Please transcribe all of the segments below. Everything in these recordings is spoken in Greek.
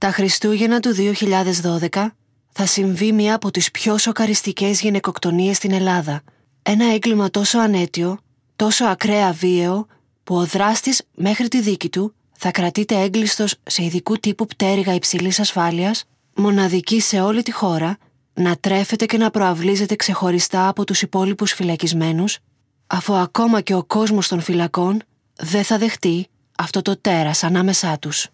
Τα Χριστούγεννα του 2012 θα συμβεί μία από τις πιο σοκαριστικές γυναικοκτονίες στην Ελλάδα. Ένα έγκλημα τόσο ανέτιο, τόσο ακραία βίαιο, που ο δράστης μέχρι τη δίκη του θα κρατείται έγκλειστος σε ειδικού τύπου πτέρυγα υψηλής ασφάλειας, μοναδική σε όλη τη χώρα, να τρέφεται και να προαυλίζεται ξεχωριστά από τους υπόλοιπους φυλακισμένους, αφού ακόμα και ο κόσμος των φυλακών δεν θα δεχτεί αυτό το τέρας ανάμεσά τους.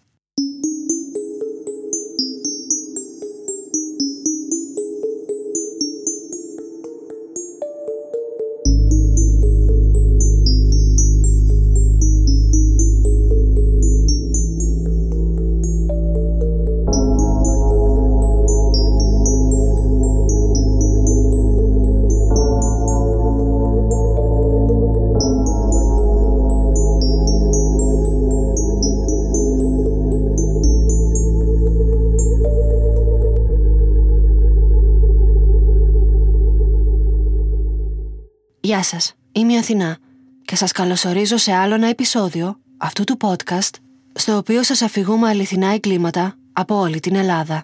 Γεια σας, είμαι η Αθηνά και σας καλωσορίζω σε άλλο ένα επεισόδιο αυτού του podcast στο οποίο σας αφηγούμε αληθινά εγκλήματα από όλη την Ελλάδα.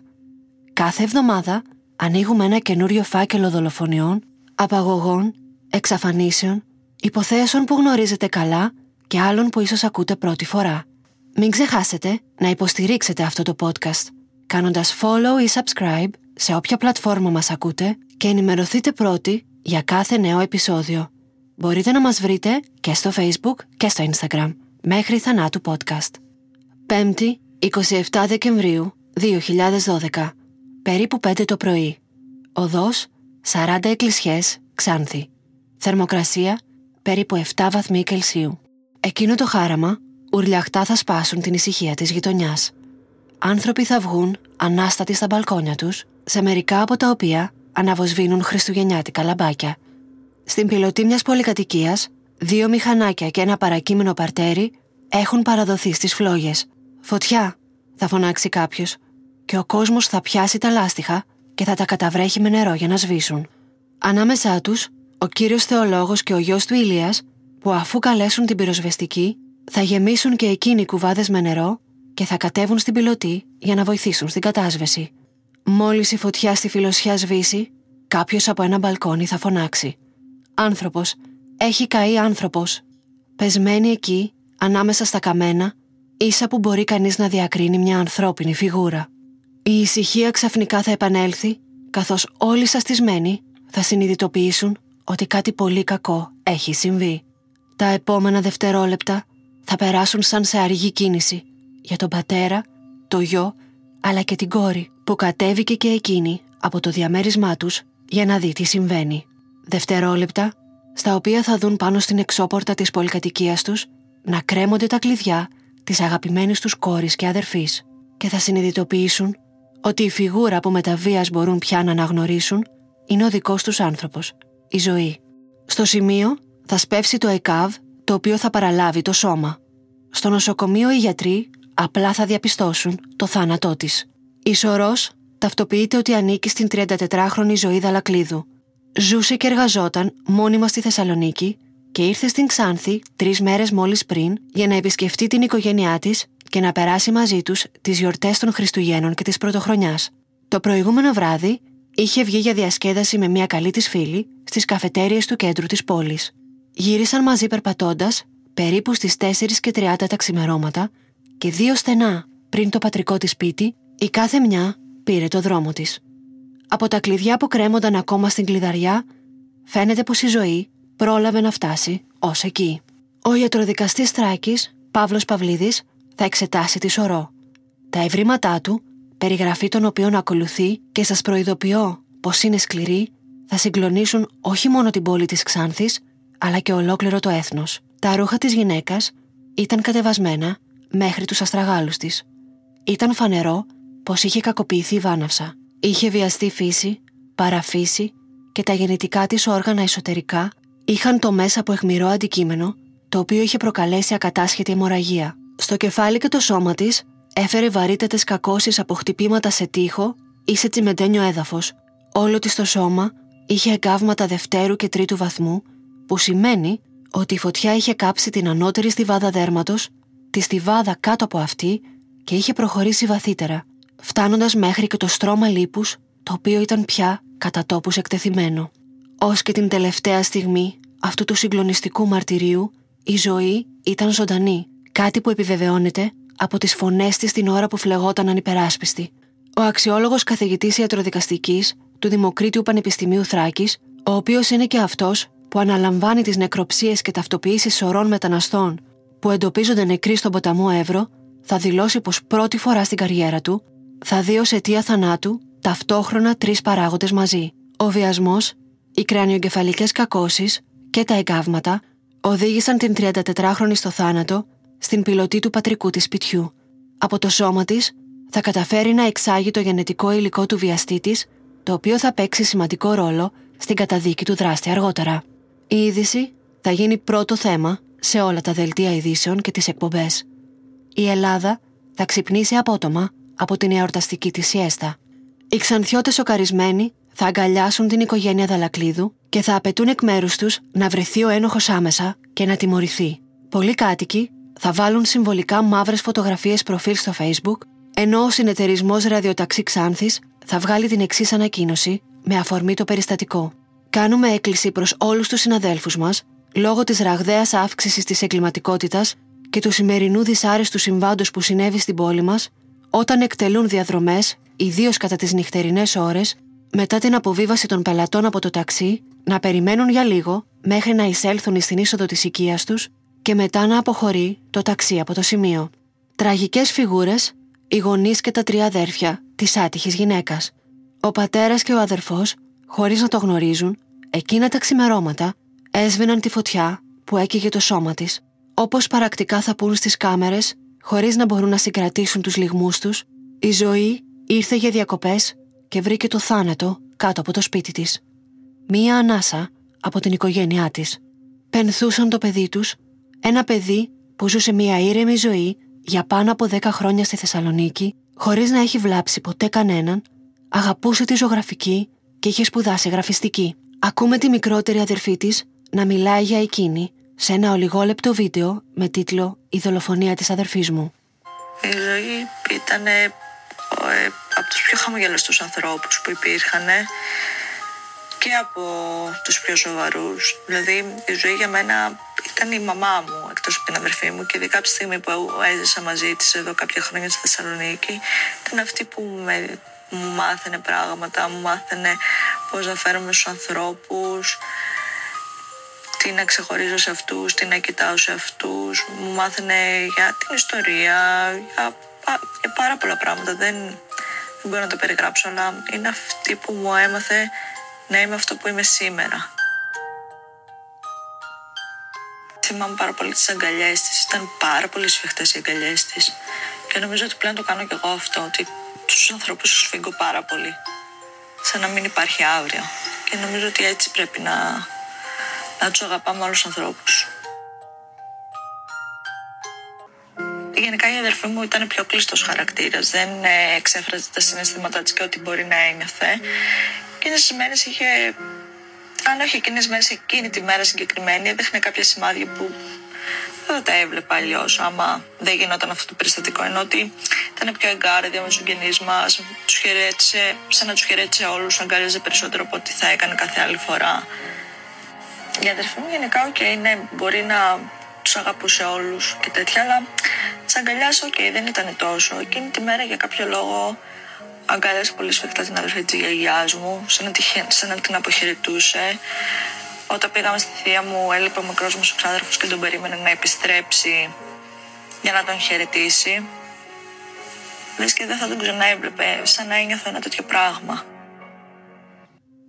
Κάθε εβδομάδα ανοίγουμε ένα καινούριο φάκελο δολοφονιών, απαγωγών, εξαφανίσεων, υποθέσεων που γνωρίζετε καλά και άλλων που ίσως ακούτε πρώτη φορά. Μην ξεχάσετε να υποστηρίξετε αυτό το podcast κάνοντας follow ή subscribe σε όποια πλατφόρμα μας ακούτε και ενημερωθείτε πρώτοι για κάθε νέο επεισόδιο. Μπορείτε να μας βρείτε και στο Facebook και στο Instagram μέχρι θανάτου podcast. 5η, 27 Δεκεμβρίου 2012, περίπου 5 το πρωί. Οδός 40 εκκλησιές Ξάνθη. Θερμοκρασία περίπου 7 βαθμοί Κελσίου. Εκείνο το χάραμα ουρλιαχτά θα σπάσουν την ησυχία της γειτονιάς. Άνθρωποι θα βγουν ανάστατοι στα μπαλκόνια τους, σε μερικά από τα οποία αναβοσβήνουν χριστουγεννιάτικα λαμπάκια. Στην πιλωτή μιας πολυκατοικίας, δύο μηχανάκια και ένα παρακείμενο παρτέρι έχουν παραδοθεί στις φλόγες. Φωτιά, θα φωνάξει κάποιος, και ο κόσμος θα πιάσει τα λάστιχα και θα τα καταβρέχει με νερό για να σβήσουν. Ανάμεσά τους, ο κύριος Θεολόγος και ο γιος του Ηλίας, που αφού καλέσουν την πυροσβεστική, θα γεμίσουν και εκείνοι κουβάδες με νερό και θα κατέβουν στην πιλωτή για να βοηθήσουν στην κατάσβεση. Μόλις η φωτιά στη φιλοσιά σβήσει, κάποιος από ένα μπαλκόνι θα φωνάξει. Άνθρωπος, έχει καεί άνθρωπος. Πεσμένη εκεί, ανάμεσα στα καμένα, ίσα που μπορεί κανείς να διακρίνει μια ανθρώπινη φιγούρα. Η ησυχία ξαφνικά θα επανέλθει, καθώς όλοι σαστισμένοι θα συνειδητοποιήσουν ότι κάτι πολύ κακό έχει συμβεί. Τα επόμενα δευτερόλεπτα θα περάσουν σαν σε αργή κίνηση για τον πατέρα, το γιο αλλά και την κόρη που κατέβηκε και εκείνη από το διαμέρισμά τους για να δει τι συμβαίνει. Δευτερόλεπτα, στα οποία θα δουν πάνω στην εξώπορτα της πολυκατοικίας τους να κρέμονται τα κλειδιά της αγαπημένης τους κόρης και αδερφής και θα συνειδητοποιήσουν ότι η φιγούρα που με τα βίας μπορούν πια να αναγνωρίσουν είναι ο δικός τους άνθρωπος, η ζωή. Στο σημείο θα σπεύσει το ΕΚΑΒ το οποίο θα παραλάβει το σώμα. Στο νοσοκομείο οι γιατροί απλά θα διαπιστώσουν το θάνατό της. Η Σωρός ταυτοποιείται ότι ανήκει στην 34χρονη ζωή Δαλακλίδου. Ζούσε και εργαζόταν μόνιμα στη Θεσσαλονίκη και ήρθε στην Ξάνθη τρεις μέρες μόλις πριν για να επισκεφτεί την οικογένειά της και να περάσει μαζί τους τις γιορτές των Χριστουγέννων και της Πρωτοχρονιάς. Το προηγούμενο βράδυ είχε βγει για διασκέδαση με μια καλή της φίλη στις καφετέρειε του κέντρου της πόλης. Γύρισαν μαζί περπατώντας περίπου στις 4 και 30 τα ξημερώματα και δύο στενά πριν το πατρικό της σπίτι, η κάθε μια πήρε το δρόμο της. Από τα κλειδιά που κρέμονταν ακόμα στην κλειδαριά, φαίνεται πως η ζωή πρόλαβε να φτάσει ως εκεί. Ο ιατροδικαστής Στράκης, Παύλος Παυλίδης, θα εξετάσει τη σωρό. Τα ευρήματά του, περιγραφή των οποίων ακολουθεί και σας προειδοποιώ πως είναι σκληρή, θα συγκλονίσουν όχι μόνο την πόλη της Ξάνθης, αλλά και ολόκληρο το έθνος. Τα ρούχα της γυναίκας ήταν κατεβασμένα μέχρι τους αστραγάλους της. Ήταν φανερό πως είχε κακοποιηθεί βάναυσα. Είχε βιαστεί φύση, παραφύση και τα γεννητικά της όργανα εσωτερικά είχαν το μέσα από αιχμηρό αντικείμενο το οποίο είχε προκαλέσει ακατάσχετη αιμορραγία. Στο κεφάλι και το σώμα της έφερε βαρύτατες κακώσεις από χτυπήματα σε τείχο ή σε τσιμεντένιο έδαφος. Όλο της το σώμα είχε εγκάβματα δευτέρου και τρίτου βαθμού, που σημαίνει ότι η φωτιά είχε κάψει την ανώτερη στιβάδα δέρματος τη στιβάδα κάτω από αυτή και είχε προχωρήσει βαθύτερα. φτάνοντας μέχρι και το στρώμα λίπους, το οποίο ήταν πια κατά τόπους εκτεθειμένο. Ω και την τελευταία στιγμή αυτού του συγκλονιστικού μαρτυρίου, η ζωή ήταν ζωντανή, κάτι που επιβεβαιώνεται από τις φωνές της την ώρα που φλεγόταν ανυπεράσπιστη. Ο αξιόλογος καθηγητής ιατροδικαστικής του Δημοκρίτιου Πανεπιστημίου Θράκης, ο οποίος είναι και αυτός που αναλαμβάνει τις νεκροψίες και ταυτοποιήσει σωρών μεταναστών που εντοπίζονται νεκροί στον ποταμό Εύρο, θα δηλώσει πως πρώτη φορά στην καριέρα του θα δει ως αιτία θανάτου ταυτόχρονα τρεις παράγοντες μαζί. Ο βιασμός, οι κρανιογκεφαλικές κακώσεις και τα εγκάβματα οδήγησαν την 34χρονη στο θάνατο στην πιλωτή του πατρικού της σπιτιού. Από το σώμα της θα καταφέρει να εξάγει το γενετικό υλικό του βιαστή της, το οποίο θα παίξει σημαντικό ρόλο στην καταδίκη του δράστη αργότερα. Η είδηση θα γίνει πρώτο θέμα σε όλα τα δελτία ειδήσεων και τις εκπομπές. Η Ελλάδα θα ξυπνήσει απότομα από την εορταστική της σιέστα. Οι ξανθιώτες σοκαρισμένοι θα αγκαλιάσουν την οικογένεια Δαλακλίδου και θα απαιτούν εκ μέρους τους να βρεθεί ο ένοχος άμεσα και να τιμωρηθεί. Πολλοί κάτοικοι θα βάλουν συμβολικά μαύρες φωτογραφίες προφίλ στο Facebook, ενώ ο συνεταιρισμός Ραδιοταξί Ξάνθης θα βγάλει την εξής ανακοίνωση με αφορμή το περιστατικό. Κάνουμε έκκληση προς όλους τους συναδέλφους μας, λόγω της ραγδαίας αύξησης της εγκληματικότητας και του σημερινού δυσάρεστου συμβάντος που συνέβη στην πόλη μας, όταν εκτελούν διαδρομές, ιδίως κατά τις νυχτερινές ώρες, μετά την αποβίβαση των πελατών από το ταξί, να περιμένουν για λίγο μέχρι να εισέλθουν στην είσοδο της οικίας τους και μετά να αποχωρεί το ταξί από το σημείο. Τραγικές φιγούρες, οι γονείς και τα τρία αδέρφια της άτυχης γυναίκας. Ο πατέρας και ο αδερφός, χωρίς να το γνωρίζουν, εκείνα τα ξημερώματα έσβηναν τη φωτιά που έκαιγε το σώμα της. Όπως παρακτικά θα πούν στις κάμερες, χωρίς να μπορούν να συγκρατήσουν τους λιγμούς τους, η ζωή ήρθε για διακοπές και βρήκε το θάνατο κάτω από το σπίτι της. Μία ανάσα από την οικογένειά της. Πενθούσαν το παιδί τους, ένα παιδί που ζούσε μία ήρεμη ζωή για πάνω από 10 χρόνια στη Θεσσαλονίκη, χωρίς να έχει βλάψει ποτέ κανέναν, αγαπούσε τη ζωγραφική και είχε σπουδάσει γραφιστική. Ακούμε τη μικρότερη αδερφή της να μιλάει για εκείνη σε ένα ολιγόλεπτο βίντεο με τίτλο «Η δολοφονία της αδερφής μου». Η ζωή ήταν ε, από τους πιο χαμογελαστούς ανθρώπους που υπήρχαν και από τους πιο σοβαρούς. Δηλαδή η ζωή για μένα ήταν η μαμά μου εκτός από την αδερφή μου και ειδικά από τη στιγμή που έζησα μαζί της εδώ κάποια χρόνια στη Θεσσαλονίκη ήταν αυτή που με, μου μάθαινε πράγματα, μου μάθαινε πώς να φέρομαι στους ανθρώπους, τι να ξεχωρίζω σε αυτούς, τι να κοιτάω σε αυτούς. Μου μάθαινε για την ιστορία, για, για πάρα πολλά πράγματα. Δεν, δεν μπορώ να το περιγράψω, αλλά είναι αυτή που μου έμαθε να είμαι αυτό που είμαι σήμερα. Θυμάμαι πάρα πολύ τις αγκαλιές της, ήταν πάρα πολύ σφιχτές οι αγκαλιές της και νομίζω ότι πλέον το κάνω κι εγώ αυτό, ότι τους ανθρώπους τους φύγω πάρα πολύ, σαν να μην υπάρχει αύριο και νομίζω ότι έτσι πρέπει να, να τους αγαπάμε όλους τους ανθρώπους. Γενικά η αδερφή μου ήταν πιο κλειστός χαρακτήρας. Δεν ε, εξέφραζε τα συναισθήματά της και ό,τι μπορεί να ένιωθε. Εκείνες τις μέρες είχε. Αν όχι εκείνες μέρες, εκείνη τη μέρα συγκεκριμένη, έδειχνε κάποια σημάδια που δεν τα έβλεπα αλλιώς, άμα δεν γινόταν αυτό το περιστατικό. Ενώ ότι ήταν πιο εγκάρδια με τους συγγενείς μας, τους χαιρέτησε, σαν να τους χαιρέτησε όλους, αγκάλιαζε περισσότερο από ό,τι θα έκανε κάθε άλλη φορά. Η αδερφή μου γενικά, okay, ναι, μπορεί να τους αγαπούσε όλους και τέτοια, αλλά τι αγκαλιάσει, okay, δεν ήταν τόσο. Εκείνη τη μέρα για κάποιο λόγο αγκάλιασε πολύ σφιχτά την αδερφή της γιαγιάς μου, σαν να, σαν να την αποχαιρετούσε. Όταν πήγαμε στη θεία μου, έλειπε ο μικρός μου ξάδερφος και τον περίμενε να επιστρέψει για να τον χαιρετήσει. Λες και δεν θα τον ξαναέβλεπε, σαν να ένιωθε ένα τέτοιο πράγμα.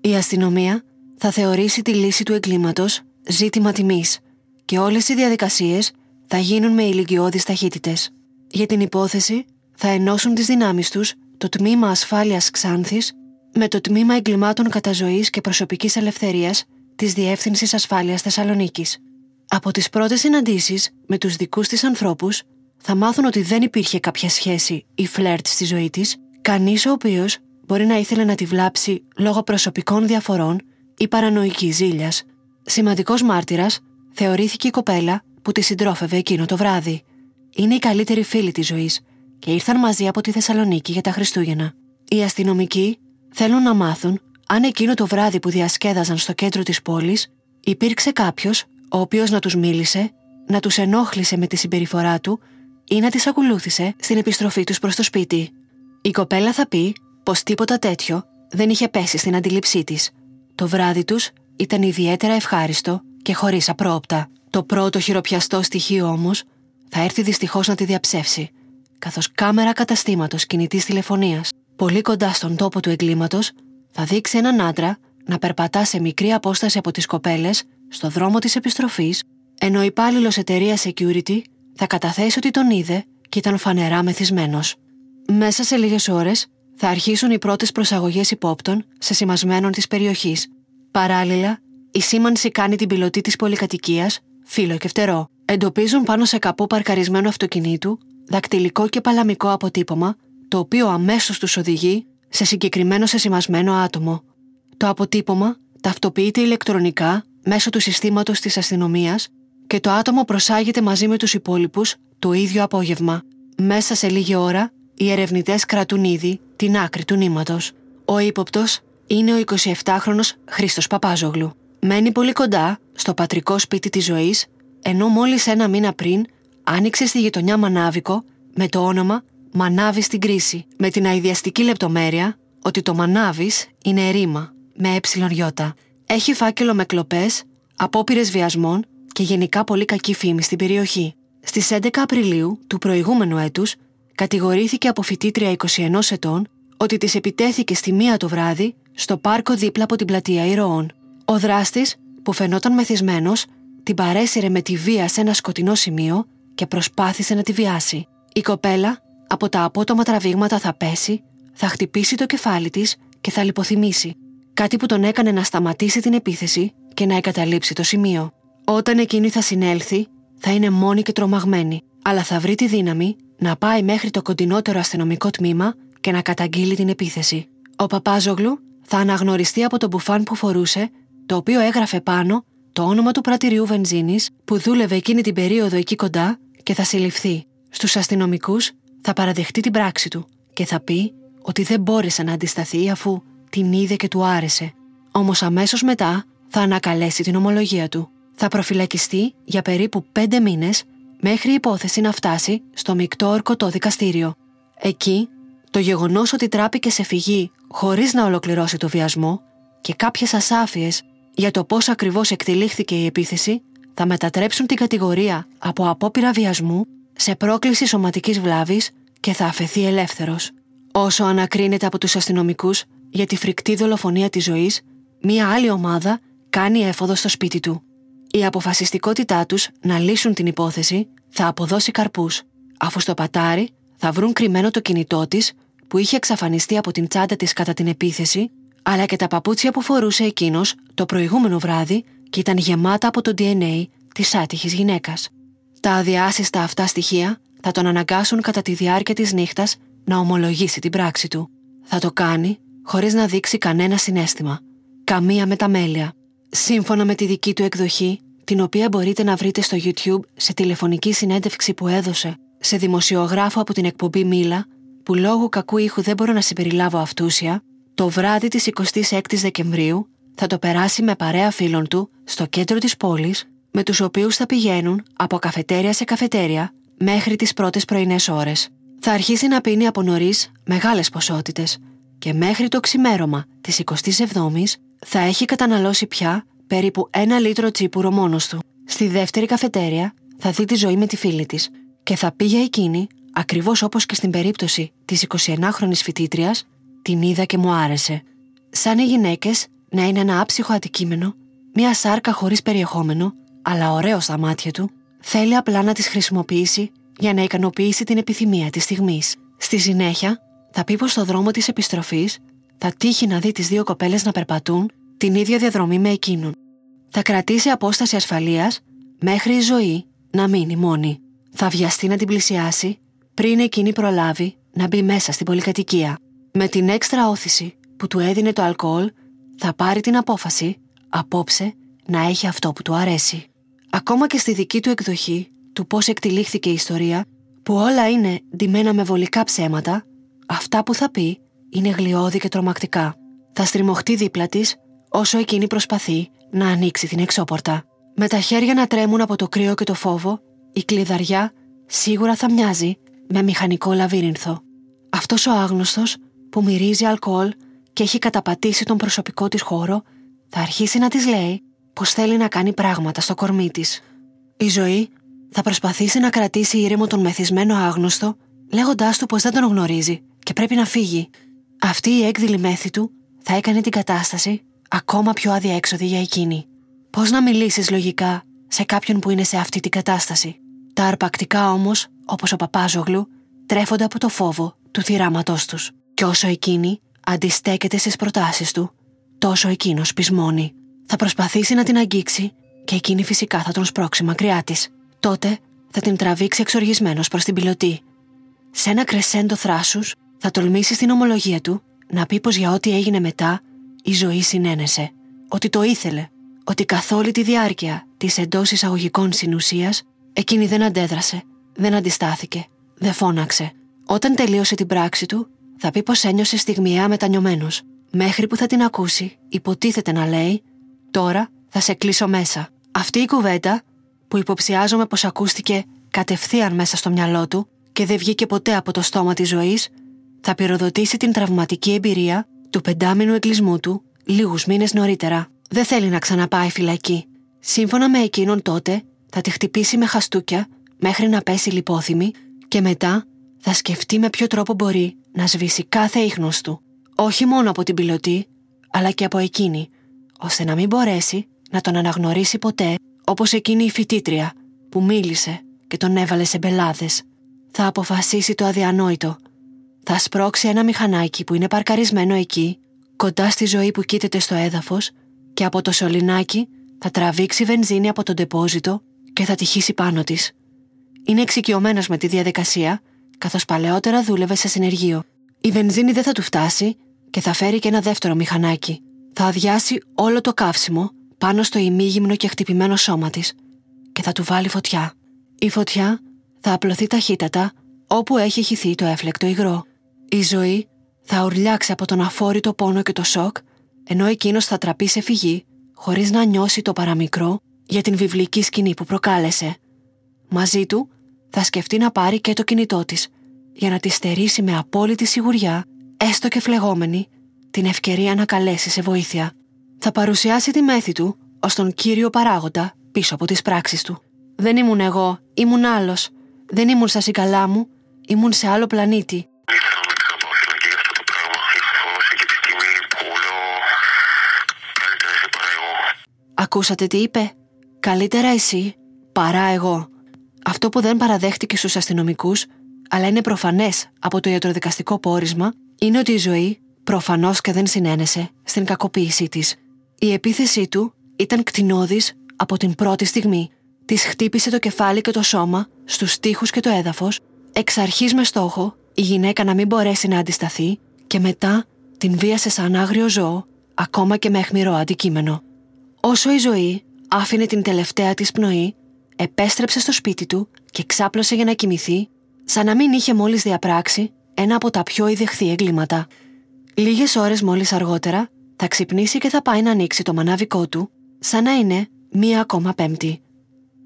Η αστυνομία θα θεωρήσει τη λύση του εγκλήματος ζήτημα τιμής και όλες οι διαδικασίες θα γίνουν με ηλικιώδεις ταχύτητες. Για την υπόθεση θα ενώσουν τις δυνάμεις τους το Τμήμα Ασφάλειας Ξάνθης με το Τμήμα Εγκλημάτων Καταζωής και Προσωπικής Ελευθερίας της Διεύθυνσης Ασφάλειας Θεσσαλονίκης. Από τις πρώτες συναντήσεις με τους δικούς της ανθρώπους θα μάθουν ότι δεν υπήρχε κάποια σχέση ή φλερτ στη ζωή της, κανείς ο οποίος μπορεί να ήθελε να τη βλάψει λόγω προσωπικών διαφορών ή παρανοϊκή ζήλιας. Σημαντικός μάρτυρας θεωρήθηκε η κοπέλα που τη συντρόφευε εκείνο το βράδυ. Είναι η καλύτερη φίλη της ζωής και ήρθαν μαζί από τη Θεσσαλονίκη για τα Χριστούγεννα. Οι αστυνομικοί θέλουν να μάθουν αν εκείνο το βράδυ που διασκέδαζαν στο κέντρο της πόλης υπήρξε κάποιος ο οποίος να τους μίλησε, να τους ενόχλησε με τη συμπεριφορά του ή να τις ακολούθησε στην επιστροφή τους προς το σπίτι. Η κοπέλα θα πει πως τίποτα τέτοιο δεν είχε πέσει στην αντίληψή της. Το βράδυ τους ήταν ιδιαίτερα ευχάριστο και χωρίς απρόοπτα. Το πρώτο χειροπιαστό στοιχείο όμως θα έρθει δυστυχώς να τη διαψεύσει, καθώς κάμερα καταστήματος κινητής τηλεφωνίας, πολύ κοντά στον τόπο του εγκλήματος, θα δείξει έναν άντρα να περπατά σε μικρή απόσταση από τις κοπέλες στο δρόμο της επιστροφής, ενώ ο υπάλληλος εταιρείας security θα καταθέσει ότι τον είδε και ήταν φανερά μεθυσμένος. Μέσα σε λίγες ώρες θα αρχίσουν οι πρώτες προσαγωγές υπόπτων σε σημασμένων της περιοχής. Παράλληλα, η σήμανση κάνει την πιλωτή της πολυκατοικίας φύλλο και φτερό. Εντοπίζουν πάνω σε καπό παρκαρισμένο αυτοκινήτου δακτυλικό και παλαμικό αποτύπωμα, το οποίο αμέσως τους οδηγεί σε συγκεκριμένο σεσημασμένο άτομο. Το αποτύπωμα ταυτοποιείται ηλεκτρονικά μέσω του συστήματος της αστυνομίας και το άτομο προσάγεται μαζί με τους υπόλοιπους το ίδιο απόγευμα. Μέσα σε λίγη ώρα, οι ερευνητές κρατούν ήδη την άκρη του νήματος. Ο ύποπτος είναι ο 27χρονο Χρήστος Παπάζογλου. Μένει πολύ κοντά στο πατρικό σπίτι της ζωής, ενώ μόλις ένα μήνα πριν άνοιξε στη γειτονιά Μανάβικο με το όνομα Μανάβη στην κρίση, με την αειδιαστική λεπτομέρεια ότι το Μανάβης είναι ρήμα με ε Έχει φάκελο με κλοπές, απόπειρες βιασμών και γενικά πολύ κακή φήμη στην περιοχή. Στις 11 Απριλίου του προηγούμενου έτους, κατηγορήθηκε από φοιτήτρια 21 ετών ότι της επιτέθηκε στη μία το βράδυ στο πάρκο δίπλα από την πλατεία Ηρωών. Ο δράστης, που φαινόταν μεθυσμένος, την παρέσυρε με τη βία σε ένα σκοτεινό σημείο και προσπάθησε να τη βιάσει. Η κοπέλα από τα απότομα τραβήγματα θα πέσει, θα χτυπήσει το κεφάλι της και θα λιποθυμήσει. Κάτι που τον έκανε να σταματήσει την επίθεση και να εγκαταλείψει το σημείο. Όταν εκείνη θα συνέλθει, θα είναι μόνη και τρομαγμένη, αλλά θα βρει τη δύναμη να πάει μέχρι το κοντινότερο αστυνομικό τμήμα και να καταγγείλει την επίθεση. Ο Παπάζογλου θα αναγνωριστεί από το μπουφάν που φορούσε, το οποίο έγραφε πάνω το όνομα του πρατηριού βενζίνης που δούλευε εκείνη την περίοδο εκεί κοντά και θα συλληφθεί. Στους αστυνομικούς θα παραδεχτεί την πράξη του και θα πει ότι δεν μπόρεσε να αντισταθεί αφού την είδε και του άρεσε. Όμως αμέσως μετά θα ανακαλέσει την ομολογία του. Θα προφυλακιστεί για περίπου πέντε μήνες μέχρι η υπόθεση να φτάσει στο μεικτό ορκωτό δικαστήριο. Εκεί, το γεγονός ότι τράπηκε σε φυγή χωρίς να ολοκληρώσει το βιασμό και κάποιες ασάφειες για το πώς ακριβώς εκτελήχθηκε η επίθεση θα μετατρέψουν την κατηγορία από απόπειρα βιασμού σε πρόκληση σωματικής βλάβης και θα αφαιθεί ελεύθερος. Όσο ανακρίνεται από τους αστυνομικούς για τη φρικτή δολοφονία της ζωής, μία άλλη ομάδα κάνει έφοδο στο σπίτι του. Η αποφασιστικότητά τους να λύσουν την υπόθεση θα αποδώσει καρπούς, αφού στο πατάρι θα βρουν κρυμμένο το κινητό της που είχε εξαφανιστεί από την τσάντα της κατά την επίθεση, αλλά και τα παπούτσια που φορούσε εκείνος το προηγούμενο βράδυ και ήταν γεμάτα από το DNA της άτυχης γυναίκας. Τα αδιάσυστα αυτά στοιχεία θα τον αναγκάσουν κατά τη διάρκεια της νύχτας να ομολογήσει την πράξη του. Θα το κάνει χωρίς να δείξει κανένα συνέστημα, καμία μεταμέλεια. Σύμφωνα με τη δική του εκδοχή, την οποία μπορείτε να βρείτε στο YouTube σε τηλεφωνική συνέντευξη που έδωσε σε δημοσιογράφο από την εκπομπή Μίλα, που λόγω κακού ήχου δεν μπορώ να συμπεριλάβω αυτούσια, το βράδυ της 26η Δεκεμβρίου θα το περάσει με παρέα φίλων του στο κέντρο της πόλης, με τους οποίους θα πηγαίνουν από καφετέρια σε καφετέρια μέχρι τις πρώτες πρωινές ώρες. Θα αρχίσει να πίνει από νωρίς μεγάλες ποσότητες και μέχρι το ξημέρωμα της 27η θα έχει καταναλώσει πια περίπου ένα λίτρο τσίπουρο μόνος του. Στη δεύτερη καφετέρια θα δει τη ζωή με τη φίλη της και θα πει για εκείνη, ακριβώς όπως και στην περίπτωση της 29χρονη φοιτήτριας, την είδα και μου άρεσε. Σαν οι γυναίκες να είναι ένα άψυχο αντικείμενο, μια σάρκα χωρίς περιεχόμενο, αλλά ωραίο στα μάτια του, θέλει απλά να τις χρησιμοποιήσει για να ικανοποιήσει την επιθυμία της στιγμής. Στη συνέχεια, θα πει πως στο δρόμο της επιστροφής θα τύχει να δει τις δύο κοπέλες να περπατούν την ίδια διαδρομή με εκείνον. Θα κρατήσει απόσταση ασφαλείας μέχρι η ζωή να μείνει μόνη. Θα βιαστεί να την πλησιάσει πριν εκείνη προλάβει να μπει μέσα στην πολυκατοικία. Με την έξτρα όθηση που του έδινε το αλκοόλ, θα πάρει την απόφαση απόψε να έχει αυτό που του αρέσει. Ακόμα και στη δική του εκδοχή του πώς εκτελήχθηκε η ιστορία, που όλα είναι ντυμένα με βολικά ψέματα, αυτά που θα πει είναι γλιώδη και τρομακτικά. Θα στριμωχτεί δίπλα της όσο εκείνη προσπαθεί να ανοίξει την εξώπορτα. Με τα χέρια να τρέμουν από το κρύο και το φόβο, η κλειδαριά σίγουρα θα μοιάζει με μηχανικό λαβύρινθο. Αυτός ο άγνωστος που μυρίζει αλκοόλ και έχει καταπατήσει τον προσωπικό της χώρο, θα αρχίσει να της λέει πως θέλει να κάνει πράγματα στο κορμί της. Η ζωή θα προσπαθήσει να κρατήσει ήρεμο τον μεθυσμένο άγνωστο, λέγοντάς του πως δεν τον γνωρίζει και πρέπει να φύγει. Αυτή η έκδηλη μέθη του θα έκανε την κατάσταση ακόμα πιο αδιέξοδη για εκείνη. Πώς να μιλήσεις λογικά σε κάποιον που είναι σε αυτή την κατάσταση; Τα αρπακτικά όμως, όπως ο Παπάζογλου, τρέφονται από το φόβο του θυράματός τους. Και όσο εκείνη αντιστέκεται στις προτάσεις του, τόσο εκείνος πεισμώνει. Θα προσπαθήσει να την αγγίξει και εκείνη φυσικά θα τον σπρώξει μακριά της. Τότε θα την τραβήξει εξοργισμένος προς την πιλωτή. Σε ένα κρεσέντο θράσους θα τολμήσεις στην ομολογία του να πει πως για ό,τι έγινε μετά η ζωή συνένεσε. Ότι το ήθελε. Ότι καθ' όλη τη διάρκεια της εντός εισαγωγικών συνουσίας εκείνη δεν αντέδρασε, δεν αντιστάθηκε, δεν φώναξε. Όταν τελείωσε την πράξη του, θα πει πως ένιωσε στιγμιαία μετανιωμένος. Μέχρι που θα την ακούσει, υποτίθεται να λέει: Τώρα θα σε κλείσω μέσα. Αυτή η κουβέντα, που υποψιάζομαι πως ακούστηκε κατευθείαν μέσα στο μυαλό του και δεν βγήκε ποτέ από το στόμα της ζωής, θα πυροδοτήσει την τραυματική εμπειρία του πεντάμινου εγκλισμού του λίγους μήνες νωρίτερα. Δεν θέλει να ξαναπάει φυλακή. Σύμφωνα με εκείνον τότε, θα τη χτυπήσει με χαστούκια μέχρι να πέσει λιπόθυμη και μετά θα σκεφτεί με ποιο τρόπο μπορεί να σβήσει κάθε ίχνος του. Όχι μόνο από την πιλωτή, αλλά και από εκείνη, ώστε να μην μπορέσει να τον αναγνωρίσει ποτέ όπως εκείνη η φοιτήτρια που μίλησε και τον έβαλε σε μπελάδες. Θα αποφασίσει το αδιανόητο θα σπρώξει ένα μηχανάκι που είναι παρκαρισμένο εκεί, κοντά στη ζωή που κοίταται στο έδαφος, και από το σωληνάκι θα τραβήξει βενζίνη από τον τεπόζιτο και θα τυχήσει πάνω της. Είναι εξοικειωμένος με τη διαδικασία, καθώς παλαιότερα δούλευε σε συνεργείο. Η βενζίνη δεν θα του φτάσει και θα φέρει και ένα δεύτερο μηχανάκι. Θα αδειάσει όλο το καύσιμο πάνω στο ημίγυμνο και χτυπημένο σώμα της και θα του βάλει φωτιά. Η φωτιά θα απλωθεί ταχύτατα όπου έχει χυθεί το έφλεκτο υγρό. Η ζωή θα ουρλιάξει από τον αφόρητο πόνο και το σοκ, ενώ εκείνος θα τραπεί σε φυγή, χωρίς να νιώσει το παραμικρό για την βιβλική σκηνή που προκάλεσε. Μαζί του θα σκεφτεί να πάρει και το κινητό της, για να τη στερήσει με απόλυτη σιγουριά, έστω και φλεγόμενη, την ευκαιρία να καλέσει σε βοήθεια. Θα παρουσιάσει τη μέθη του ως τον κύριο παράγοντα πίσω από τις πράξεις του. Δεν ήμουν εγώ, ήμουν άλλος. Δεν ήμουν στα συγκαλά μου, ήμουν σε άλλο πλανήτη. Ακούσατε τι είπε; Καλύτερα εσύ παρά εγώ. Αυτό που δεν παραδέχτηκε στους αστυνομικούς, αλλά είναι προφανές από το ιατροδικαστικό πόρισμα, είναι ότι η ζωή προφανώς και δεν συνένεσε στην κακοποίησή της. Η επίθεσή του ήταν κτηνώδης από την πρώτη στιγμή. Της χτύπησε το κεφάλι και το σώμα στους τοίχου και το έδαφος, εξ αρχής με στόχο η γυναίκα να μην μπορέσει να αντισταθεί και μετά την βίασε σαν άγριο ζώο, ακόμα και με αιχμηρό αντικείμενο. Όσο η ζωή άφηνε την τελευταία της πνοή, επέστρεψε στο σπίτι του και ξάπλωσε για να κοιμηθεί, σαν να μην είχε μόλις διαπράξει ένα από τα πιο ιδεχθή εγκλήματα. Λίγες ώρες μόλις αργότερα θα ξυπνήσει και θα πάει να ανοίξει το μανάβικό του, σαν να είναι μία ακόμα πέμπτη.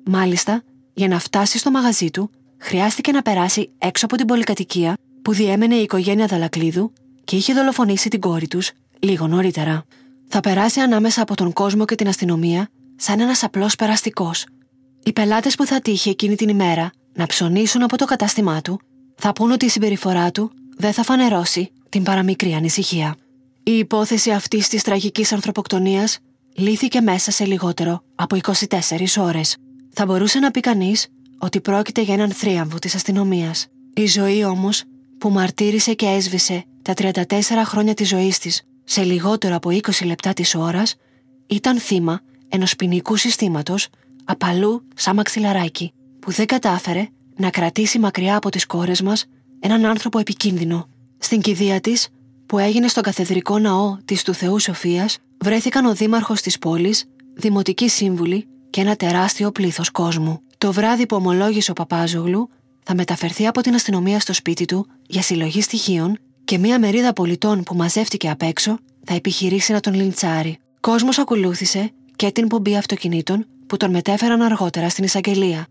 Μάλιστα, για να φτάσει στο μαγαζί του, χρειάστηκε να περάσει έξω από την πολυκατοικία που διέμενε η οικογένεια Δαλακλίδου και είχε δολοφονήσει την κόρη τους λίγο νωρίτερα θα περάσει ανάμεσα από τον κόσμο και την αστυνομία σαν ένας απλός περαστικός. Οι πελάτες που θα τύχει εκείνη την ημέρα να ψωνίσουν από το κατάστημά του θα πούν ότι η συμπεριφορά του δεν θα φανερώσει την παραμικρή ανησυχία. Η υπόθεση αυτής της τραγικής ανθρωποκτονίας λύθηκε μέσα σε λιγότερο από 24 ώρες. Θα μπορούσε να πει κανείς ότι πρόκειται για έναν θρίαμβο της αστυνομίας. Η ζωή όμως, που μαρτύρησε και έσβησε τα 34 χρόνια της ζωής της σε λιγότερο από 20 λεπτά της ώρας ήταν θύμα ενός ποινικού συστήματος απαλού σαν μαξιλαράκι που δεν κατάφερε να κρατήσει μακριά από τις κόρες μας έναν άνθρωπο επικίνδυνο. Στην κηδεία της, που έγινε στον καθεδρικό ναό της του Θεού Σοφίας, βρέθηκαν ο δήμαρχος της πόλης, δημοτική σύμβουλη και ένα τεράστιο πλήθος κόσμου. Το βράδυ που ομολόγησε ο Παπάζογλου, θα μεταφερθεί από την αστυνομία στο σπίτι του για συλλογή στοιχείων και μία μερίδα πολιτών που μαζεύτηκε απ' έξω θα επιχειρήσει να τον λιντσάρει. Κόσμος ακολούθησε και την πομπή αυτοκινήτων που τον μετέφεραν αργότερα στην εισαγγελία.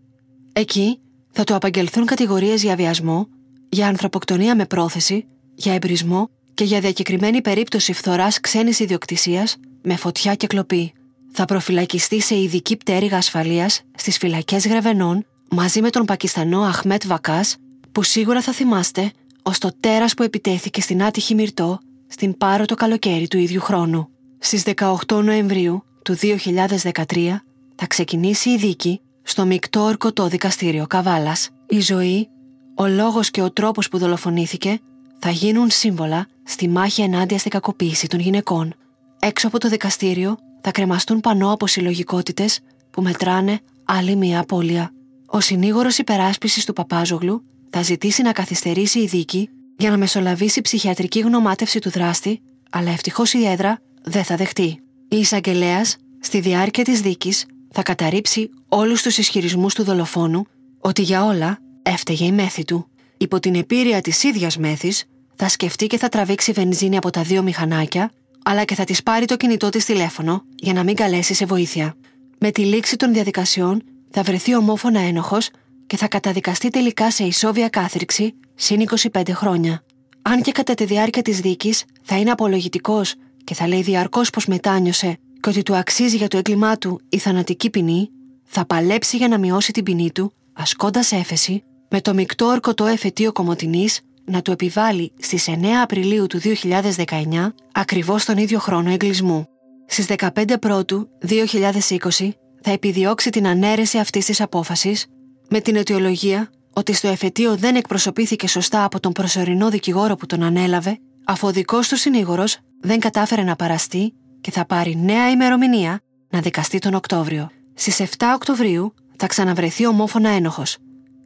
Εκεί θα του απαγγελθούν κατηγορίες για βιασμό, για ανθρωποκτονία με πρόθεση, για εμπρισμό και για διακεκριμένη περίπτωση φθοράς ξένης ιδιοκτησίας με φωτιά και κλοπή. Θα προφυλακιστεί σε ειδική πτέρυγα ασφαλείας στις φυλακές Γρεβενών μαζί με τον Πακιστανό Αχμέτ Βακάς, που σίγουρα θα θυμάστε ως το τέρας που επιτέθηκε στην άτυχη Μυρτό στην Πάρο το καλοκαίρι του ίδιου χρόνου. Στις 18 Νοεμβρίου του 2013 θα ξεκινήσει η δίκη στο μεικτό ορκωτό δικαστήριο Καβάλας. Η ζωή, ο λόγος και ο τρόπος που δολοφονήθηκε θα γίνουν σύμβολα στη μάχη ενάντια στην κακοποίηση των γυναικών. Έξω από το δικαστήριο θα κρεμαστούν πανώ από συλλογικότητες που μετράνε άλλη μία απώλεια. Ο συνήγορος υπεράσπισης του Παπάζογλου θα ζητήσει να καθυστερήσει η δίκη για να μεσολαβήσει ψυχιατρική γνωμάτευση του δράστη, αλλά ευτυχώς η έδρα δεν θα δεχτεί. Η εισαγγελέας, στη διάρκεια της δίκης, θα καταρρύψει όλους τους ισχυρισμούς του δολοφόνου ότι για όλα έφταιγε η μέθη του. Υπό την επίρρεια της ίδιας μέθης, θα σκεφτεί και θα τραβήξει βενζίνη από τα δύο μηχανάκια, αλλά και θα της πάρει το κινητό της τηλέφωνο για να μην καλέσει σε βοήθεια. Με τη λήξη των διαδικασιών, θα βρεθεί ομόφωνα ένοχος και θα καταδικαστεί τελικά σε ισόβια κάθριξη συν 25 χρόνια. Αν και κατά τη διάρκεια της δίκης θα είναι απολογητικός και θα λέει διαρκώς πως μετάνιωσε και ότι του αξίζει για το έγκλημά του η θανατική ποινή, θα παλέψει για να μειώσει την ποινή του, ασκώντας έφεση, με το μεικτό ορκωτό εφετείο Κομωτινής να του επιβάλλει στις 9 Απριλίου του 2019 ακριβώς τον ίδιο χρόνο εγκλισμού. Στις 15 Πρώτου 2020 θα επιδιώξει την ανέρεση αυτής της απόφασης με την αιτιολογία ότι στο εφετείο δεν εκπροσωπήθηκε σωστά από τον προσωρινό δικηγόρο που τον ανέλαβε, αφού ο δικός του συνήγορος δεν κατάφερε να παραστεί και θα πάρει νέα ημερομηνία να δικαστεί τον Οκτώβριο. Στις 7 Οκτωβρίου θα ξαναβρεθεί ομόφωνα ένοχος.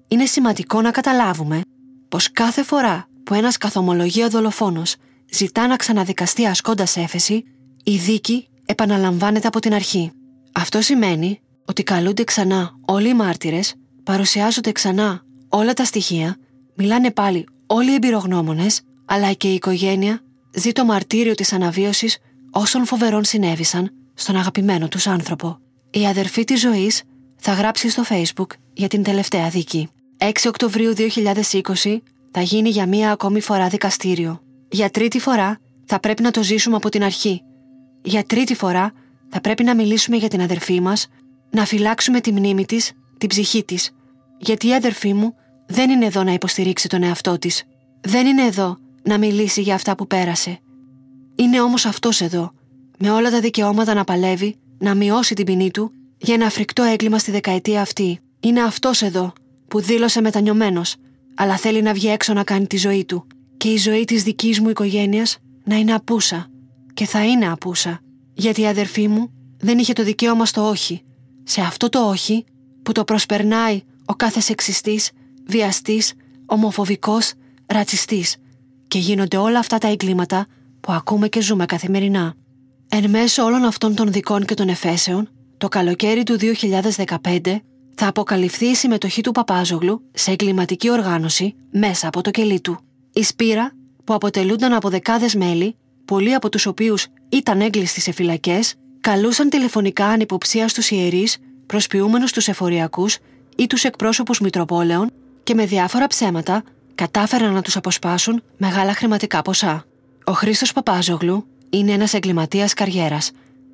Είναι σημαντικό να καταλάβουμε πως κάθε φορά που ένας καθομολογία δολοφόνος ζητά να ξαναδικαστεί ασκώντας έφεση, η δίκη επαναλαμβάνεται από την αρχή. Αυτό σημαίνει ότι καλούνται ξανά όλοι οι μάρτυρες, παρουσιάζονται ξανά όλα τα στοιχεία, μιλάνε πάλι όλοι οι εμπειρογνώμονες, αλλά και η οικογένεια ζει το μαρτύριο της αναβίωσης όσων φοβερών συνέβησαν στον αγαπημένο τους άνθρωπο. Η αδερφή της ζωής θα γράψει στο Facebook για την τελευταία δίκη. 6 Οκτωβρίου 2020 θα γίνει για μία ακόμη φορά δικαστήριο. Για τρίτη φορά θα πρέπει να το ζήσουμε από την αρχή. Για τρίτη φορά θα πρέπει να μιλήσουμε για την αδερφή μας, να φυλάξουμε τη μνήμη της, την ψυχή της. Γιατί η αδερφή μου δεν είναι εδώ να υποστηρίξει τον εαυτό της. Δεν είναι εδώ να μιλήσει για αυτά που πέρασε. Είναι όμως αυτός εδώ, με όλα τα δικαιώματα να παλεύει, να μειώσει την ποινή του για ένα φρικτό έγκλημα στη δεκαετία αυτή. Είναι αυτός εδώ που δήλωσε μετανιωμένος, αλλά θέλει να βγει έξω να κάνει τη ζωή του. Και η ζωή της δικής μου οικογένειας να είναι απούσα. Και θα είναι απούσα. Γιατί η αδερφή μου δεν είχε το δικαίωμα στο όχι. Σε αυτό το όχι που το προσπερνάει ο κάθε σεξιστής, βιαστής, ομοφοβικός, ρατσιστής και γίνονται όλα αυτά τα εγκλήματα που ακούμε και ζούμε καθημερινά. Εν μέσω όλων αυτών των δικών και των εφέσεων, το καλοκαίρι του 2015 θα αποκαλυφθεί η συμμετοχή του Παπάζογλου σε εγκληματική οργάνωση μέσα από το κελί του. Η Σπύρα, που αποτελούνταν από δεκάδες μέλη, πολλοί από τους οποίους ήταν έγκλειστοι σε φυλακές, καλούσαν τηλεφωνικά ανυποψία στους ιερείς, προσποιούμενου τους εφοριακούς ή τους εκπρόσωπους Μητροπόλεων και με διάφορα ψέματα κατάφεραν να τους αποσπάσουν μεγάλα χρηματικά ποσά. Ο Χρήστος Παπάζογλου είναι ένας εγκληματίας καριέρας,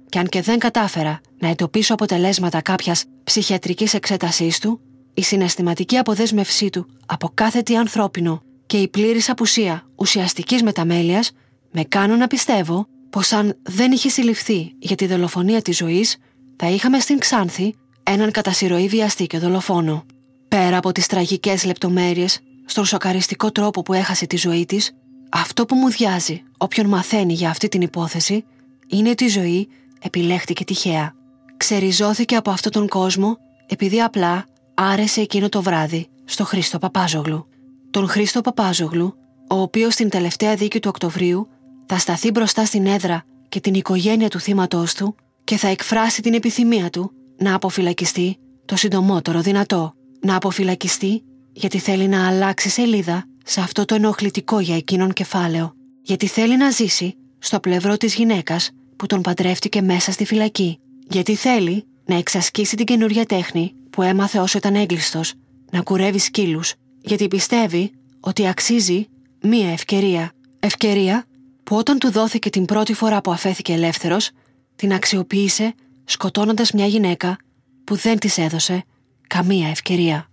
και αν και δεν κατάφερα να εντοπίσω αποτελέσματα κάποιας ψυχιατρικής εξέτασής του, η συναισθηματική αποδέσμευσή του από κάθε τι ανθρώπινο και η πλήρης απουσία ουσιαστικής μεταμέλειας με κάνουν να πιστεύω πως αν δεν είχε συλληφθεί για τη δολοφονία της ζωής, θα είχαμε στην Ξάνθη έναν κατασυρωή βιαστή και δολοφόνο. Πέρα από τις τραγικές λεπτομέρειες, στον σοκαριστικό τρόπο που έχασε τη ζωή της, αυτό που μου διάζει όποιον μαθαίνει για αυτή την υπόθεση είναι ότι η ζωή επιλέχτηκε τυχαία. Ξεριζώθηκε από αυτόν τον κόσμο επειδή απλά άρεσε εκείνο το βράδυ στο Χρήστο Παπάζογλου. Τον Χρήστο Παπάζογλου, ο οποίος στην τελευταία δίκη του Οκτωβρίου θα σταθεί μπροστά στην έδρα και την οικογένεια του θύματός του και θα εκφράσει την επιθυμία του να αποφυλακιστεί το συντομότερο δυνατό. Να αποφυλακιστεί γιατί θέλει να αλλάξει σελίδα σε αυτό το ενοχλητικό για εκείνον κεφάλαιο. Γιατί θέλει να ζήσει στο πλευρό της γυναίκας που τον παντρεύτηκε μέσα στη φυλακή. Γιατί θέλει να εξασκήσει την καινούργια τέχνη που έμαθε όσο ήταν έγκλειστος, να κουρεύει σκύλους. Γιατί πιστεύει ότι αξίζει μία ευκαιρία. Ευκαιρία που όταν του δόθηκε την πρώτη φορά που αφέθηκε ελεύθερος, την αξιοποίησε σκοτώνοντας μια γυναίκα που δεν της έδωσε καμία ευκαιρία.